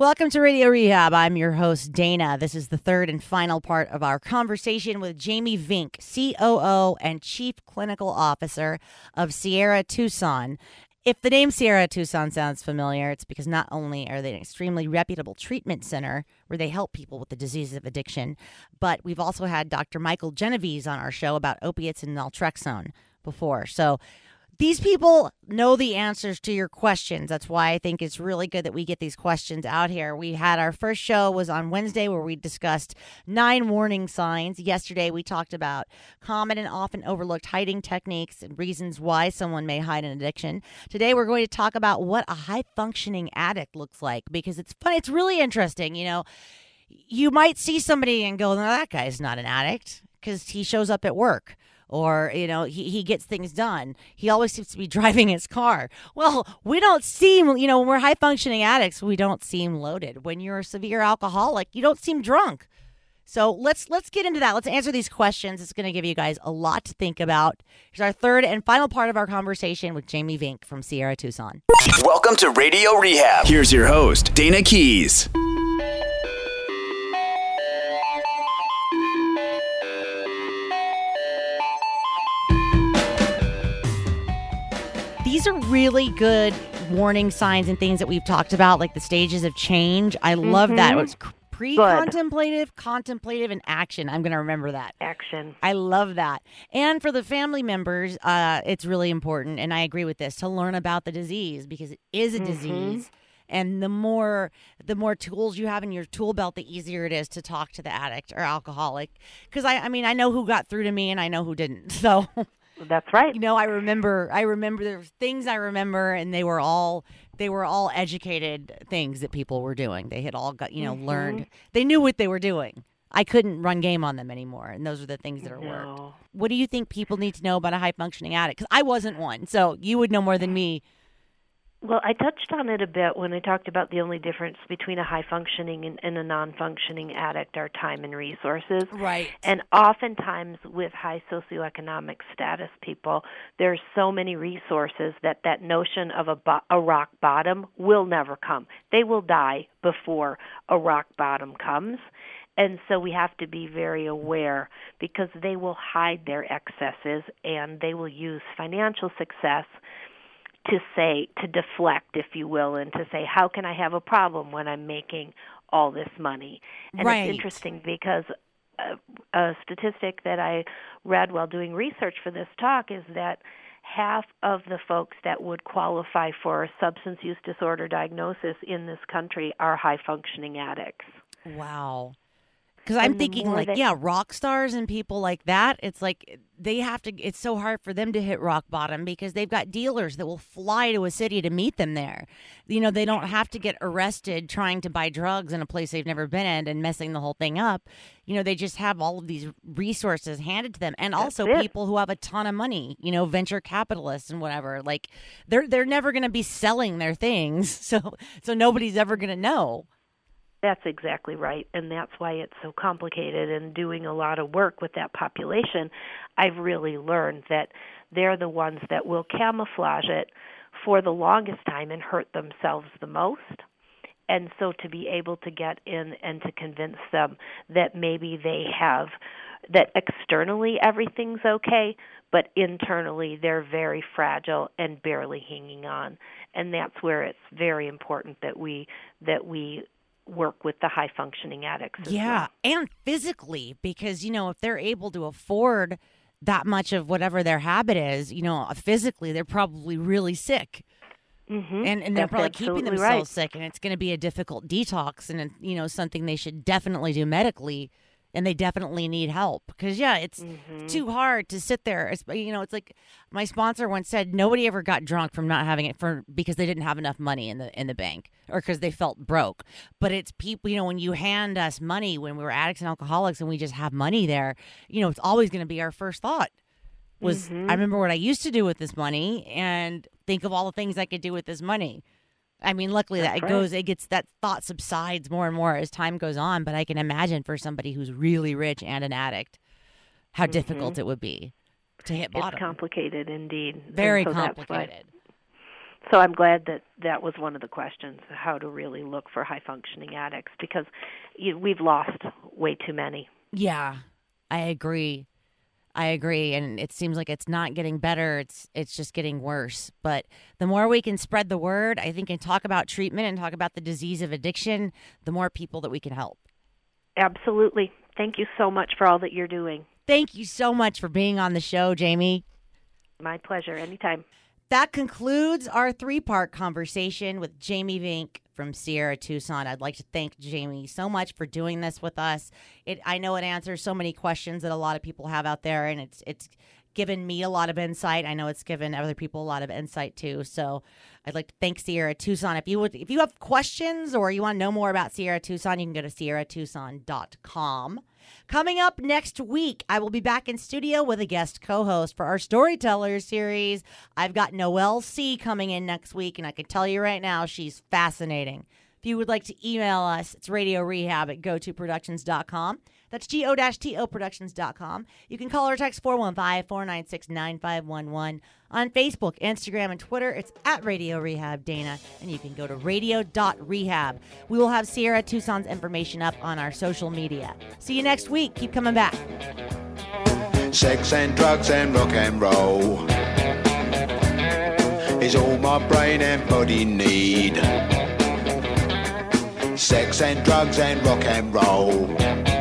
Welcome to Radio Rehab. I'm your host, Dayna. This is the third and final part of our conversation with Jaime Vinck, COO and Chief Clinical Officer of Sierra Tucson. If the name Sierra Tucson sounds familiar, it's because not only are they an extremely reputable treatment center where they help people with the disease of addiction, but we've also had Dr. Michael Genovese on our show about opiates and naltrexone before. So these people know the answers to your questions. That's why I think it's really good that we get these questions out here. We had our first show was on Wednesday where we discussed nine warning signs. Yesterday we talked about common and often overlooked hiding techniques and reasons why someone may hide an addiction. Today we're going to talk about what a high functioning addict looks like because it's fun. It's really interesting. You know, you might see somebody and go, no, that guy's not an addict because he shows up at work or you know he, he gets things done. He always seems to be driving his car. Well we don't seem you know when we're high functioning addicts we don't seem loaded. When you're a severe alcoholic you don't seem drunk. So let's let's get into that. Let's answer these questions. It's going to give you guys a lot to think about. Here's our third and final part of our conversation with jaime vinck from sierra tucson. Welcome to radio rehab. Here's your host dayna keys these are really good warning signs and things that we've talked about, like the stages of change. I love mm-hmm. that. It's pre-contemplative, contemplative, and action. I'm going to remember that. Action. I love that. And for the family members, uh, it's really important, and I agree with this, to learn about the disease because it is a mm-hmm. disease and the more the more tools you have in your tool belt the easier it is to talk to the addict or alcoholic because I, I mean i know who got through to me and i know who didn't so that's right. You know, I remember I remember there were things I remember and they were all they were all educated things that people were doing. They had all got, you know, mm-hmm. learned. They knew what they were doing. I couldn't run game on them anymore, and those are the things that are no. worked. What do you think people need to know about a high functioning addict? Because I wasn't one, so you would know more than me well, I touched on it a bit when I talked about the only difference between a high functioning and, and, a non functioning addict are time and resources. Right. And oftentimes with high socioeconomic status people, there's so many resources that that notion of a, bo- a rock bottom will never come. They will die before a rock bottom comes. And so we have to be very aware because they will hide their excesses and they will use financial success to say to deflect if you will and to say how can i have a problem when i'm making all this money? And right. it's interesting because a, a statistic that i read while doing research for this talk is that half of the folks that would qualify for a substance use disorder diagnosis in this country are high functioning addicts. Wow because I'm thinking like, yeah, rock stars and people like that. It's like eh, they have to. It's so hard for them to hit rock bottom because they've got dealers that will fly to a city to meet them there. You know, they don't have to get arrested trying to buy drugs in a place they've never been in and messing the whole thing up. You know, they just have all of these resources handed to them, and also people who have a ton of money. You know, venture capitalists and whatever. Like they're they're never going to be selling their things, so so nobody's ever going to know. That's exactly right. And that's why it's so complicated. And doing a lot of work with that population, I've really learned that they're the ones that will camouflage it for the longest time and hurt themselves the most. And so to be able to get in and to convince them that maybe they have, that externally everything's okay, but internally they're very fragile and barely hanging on and that's where it's very important that we that we work with the high functioning addicts. yeah, well. and physically, because you know if they're able to afford that much of whatever their habit is, you know, physically they're probably really sick. Mm-hmm. And and they're That's probably keeping themselves right. sick, and it's going to be a difficult detox, and you know something they should definitely do medically and they definitely need help because yeah it's mm-hmm. too hard to sit there you know it's like my sponsor once said nobody ever got drunk from not having it for because they didn't have enough money in the in the bank or because they felt broke but it's people you know when you hand us money when we were addicts and alcoholics and we just have money there you know it's always going to be our first thought was mm-hmm. i remember what i used to do with this money and think of all the things i could do with this money I mean, luckily That's that it goes, it gets that thought subsides more and more as time goes on. But I can imagine for somebody who's really rich and an addict, how Mm-hmm. difficult it would be to hit bottom. It's complicated indeed. Very so why- complicated. so I'm glad that that was one of the questions: how to really look for high functioning addicts because you, we've lost way too many. Yeah, I agree. I agree, and it seems like it's not getting better. It's it's just getting worse. But the more we can spread the word, I think, and talk about treatment and talk about the disease of addiction, the more people that we can help. Absolutely. Thank you so much for all that you're doing. Thank you so much for being on the show, Jaime. My pleasure. Anytime. That concludes our three part conversation with Jaime Vinck from Sierra Tucson. I'd like to thank Jaime so much for doing this with us. It I know it answers so many questions that a lot of people have out there and it's it's given me a lot of insight. I know it's given other people a lot of insight too. So I'd like to thank Sierra Tucson. If you would if you have questions or you want to know more about Sierra Tucson, you can go to sierratucson.com. Coming up next week, I will be back in studio with a guest co host for our Storyteller series. I've got Noelle C coming in next week, and I can tell you right now, she's fascinating. If you would like to email us, it's radio rehab at gotoproductions.com. That's go-to productions.com. You can call or text 415-496-9511. On Facebook, Instagram, and Twitter, it's at Radio Rehab Dayna, and you can go to radio.rehab. We will have Sierra Tucson's information up on our social media. See you next week. Keep coming back. Sex and drugs and rock and roll is all my brain and body need. Sex and drugs and rock and roll